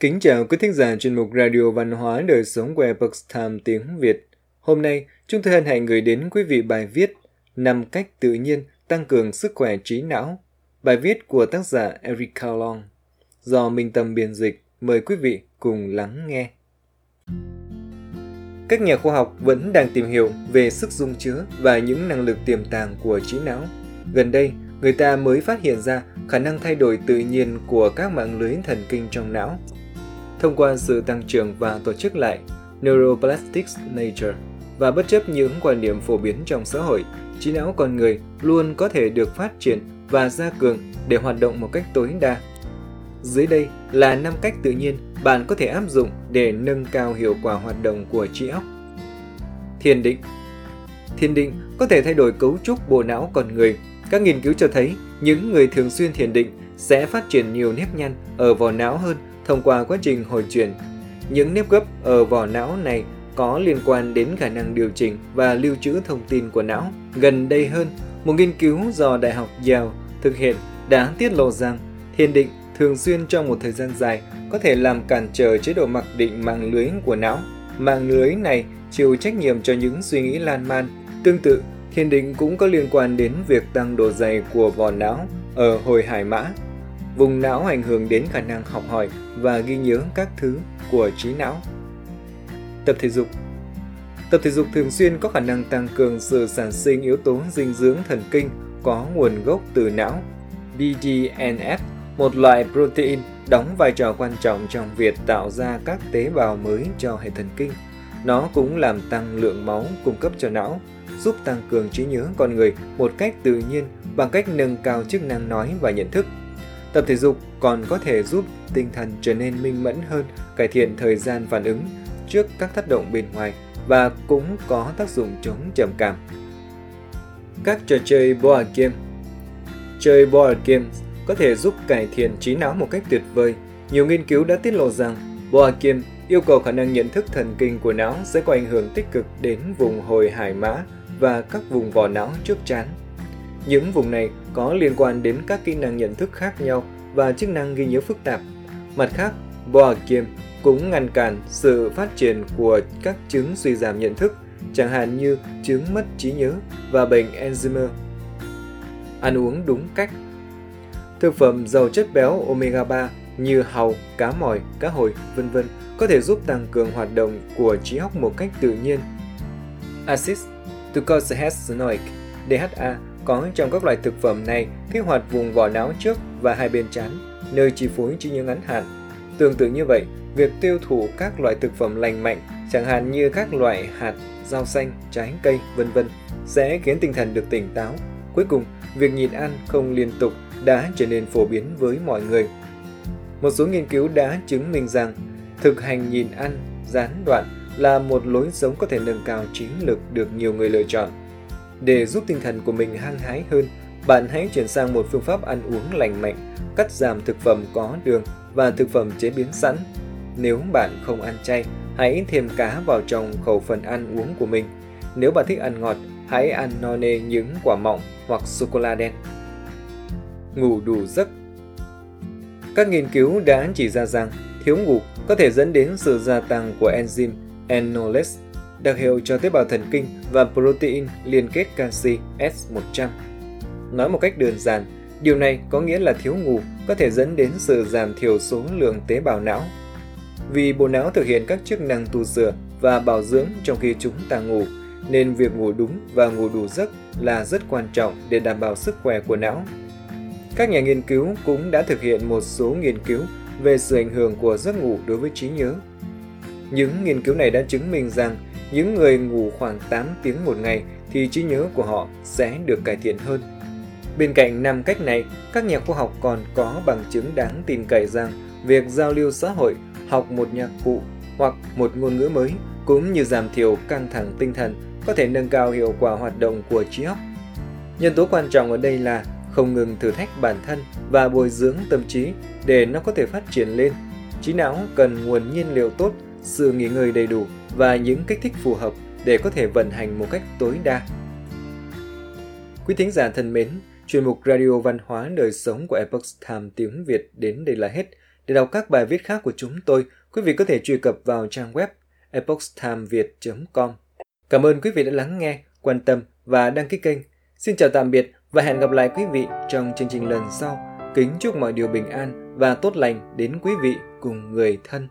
Kính chào quý thính giả chuyên mục Radio Văn hóa Đời Sống của Epoch Time tiếng Việt. Hôm nay, chúng tôi hân hạnh gửi đến quý vị bài viết năm cách tự nhiên tăng cường sức khỏe trí não. Bài viết của tác giả Erica Long. Do Minh Tâm biên dịch, mời quý vị cùng lắng nghe. Các nhà khoa học vẫn đang tìm hiểu về sức dung chứa và những năng lực tiềm tàng của trí não. Gần đây, người ta mới phát hiện ra khả năng thay đổi tự nhiên của các mạng lưới thần kinh trong não thông qua sự tăng trưởng và tổ chức lại Neuroplastics Nature và bất chấp những quan niệm phổ biến trong xã hội, trí não con người luôn có thể được phát triển và gia cường để hoạt động một cách tối đa. Dưới đây là 5 cách tự nhiên bạn có thể áp dụng để nâng cao hiệu quả hoạt động của trí óc. Thiền định Thiền định có thể thay đổi cấu trúc bộ não con người. Các nghiên cứu cho thấy những người thường xuyên thiền định sẽ phát triển nhiều nếp nhăn ở vỏ não hơn thông qua quá trình hồi chuyển. Những nếp gấp ở vỏ não này có liên quan đến khả năng điều chỉnh và lưu trữ thông tin của não. Gần đây hơn, một nghiên cứu do Đại học Yale thực hiện đã tiết lộ rằng thiền định thường xuyên trong một thời gian dài có thể làm cản trở chế độ mặc định mạng lưới của não. Mạng lưới này chịu trách nhiệm cho những suy nghĩ lan man. Tương tự, thiền định cũng có liên quan đến việc tăng độ dày của vỏ não ở hồi hải mã Vùng não ảnh hưởng đến khả năng học hỏi và ghi nhớ các thứ của trí não. Tập thể dục Tập thể dục thường xuyên có khả năng tăng cường sự sản sinh yếu tố dinh dưỡng thần kinh có nguồn gốc từ não. BDNF, một loại protein đóng vai trò quan trọng trong việc tạo ra các tế bào mới cho hệ thần kinh. Nó cũng làm tăng lượng máu cung cấp cho não, giúp tăng cường trí nhớ con người một cách tự nhiên bằng cách nâng cao chức năng nói và nhận thức. Tập thể dục còn có thể giúp tinh thần trở nên minh mẫn hơn, cải thiện thời gian phản ứng trước các tác động bên ngoài và cũng có tác dụng chống trầm cảm. Các trò chơi board game Chơi board games có thể giúp cải thiện trí não một cách tuyệt vời. Nhiều nghiên cứu đã tiết lộ rằng board game yêu cầu khả năng nhận thức thần kinh của não sẽ có ảnh hưởng tích cực đến vùng hồi hải mã và các vùng vỏ não trước chán. Những vùng này có liên quan đến các kỹ năng nhận thức khác nhau và chức năng ghi nhớ phức tạp. Mặt khác, board game cũng ngăn cản sự phát triển của các chứng suy giảm nhận thức, chẳng hạn như chứng mất trí nhớ và bệnh Alzheimer. Ăn uống đúng cách Thực phẩm giàu chất béo omega 3 như hàu, cá mòi, cá hồi, vân vân có thể giúp tăng cường hoạt động của trí óc một cách tự nhiên. Acid docosahexaenoic DHA có trong các loại thực phẩm này kích hoạt vùng vỏ não trước và hai bên trán, nơi chi phối trí nhớ ngắn hạn. Tương tự như vậy, việc tiêu thụ các loại thực phẩm lành mạnh, chẳng hạn như các loại hạt, rau xanh, trái cây, vân vân, sẽ khiến tinh thần được tỉnh táo. Cuối cùng, việc nhịn ăn không liên tục đã trở nên phổ biến với mọi người. Một số nghiên cứu đã chứng minh rằng thực hành nhịn ăn, gián đoạn là một lối sống có thể nâng cao trí lực được nhiều người lựa chọn. Để giúp tinh thần của mình hăng hái hơn, bạn hãy chuyển sang một phương pháp ăn uống lành mạnh, cắt giảm thực phẩm có đường và thực phẩm chế biến sẵn. Nếu bạn không ăn chay, hãy thêm cá vào trong khẩu phần ăn uống của mình. Nếu bạn thích ăn ngọt, hãy ăn no nê những quả mọng hoặc sô-cô-la đen. Ngủ đủ giấc Các nghiên cứu đã chỉ ra rằng thiếu ngủ có thể dẫn đến sự gia tăng của enzyme enolase đặc hiệu cho tế bào thần kinh và protein liên kết canxi S100. Nói một cách đơn giản, điều này có nghĩa là thiếu ngủ có thể dẫn đến sự giảm thiểu số lượng tế bào não. Vì bộ não thực hiện các chức năng tu sửa và bảo dưỡng trong khi chúng ta ngủ, nên việc ngủ đúng và ngủ đủ giấc là rất quan trọng để đảm bảo sức khỏe của não. Các nhà nghiên cứu cũng đã thực hiện một số nghiên cứu về sự ảnh hưởng của giấc ngủ đối với trí nhớ. Những nghiên cứu này đã chứng minh rằng những người ngủ khoảng 8 tiếng một ngày thì trí nhớ của họ sẽ được cải thiện hơn. Bên cạnh năm cách này, các nhà khoa học còn có bằng chứng đáng tin cậy rằng việc giao lưu xã hội, học một nhạc cụ hoặc một ngôn ngữ mới cũng như giảm thiểu căng thẳng tinh thần có thể nâng cao hiệu quả hoạt động của trí óc. Nhân tố quan trọng ở đây là không ngừng thử thách bản thân và bồi dưỡng tâm trí để nó có thể phát triển lên. Trí não cần nguồn nhiên liệu tốt, sự nghỉ ngơi đầy đủ và những kích thích phù hợp để có thể vận hành một cách tối đa. Quý thính giả thân mến, chuyên mục Radio Văn hóa Đời Sống của Epoch Time tiếng Việt đến đây là hết. Để đọc các bài viết khác của chúng tôi, quý vị có thể truy cập vào trang web epochtimeviet.com. Cảm ơn quý vị đã lắng nghe, quan tâm và đăng ký kênh. Xin chào tạm biệt và hẹn gặp lại quý vị trong chương trình lần sau. Kính chúc mọi điều bình an và tốt lành đến quý vị cùng người thân.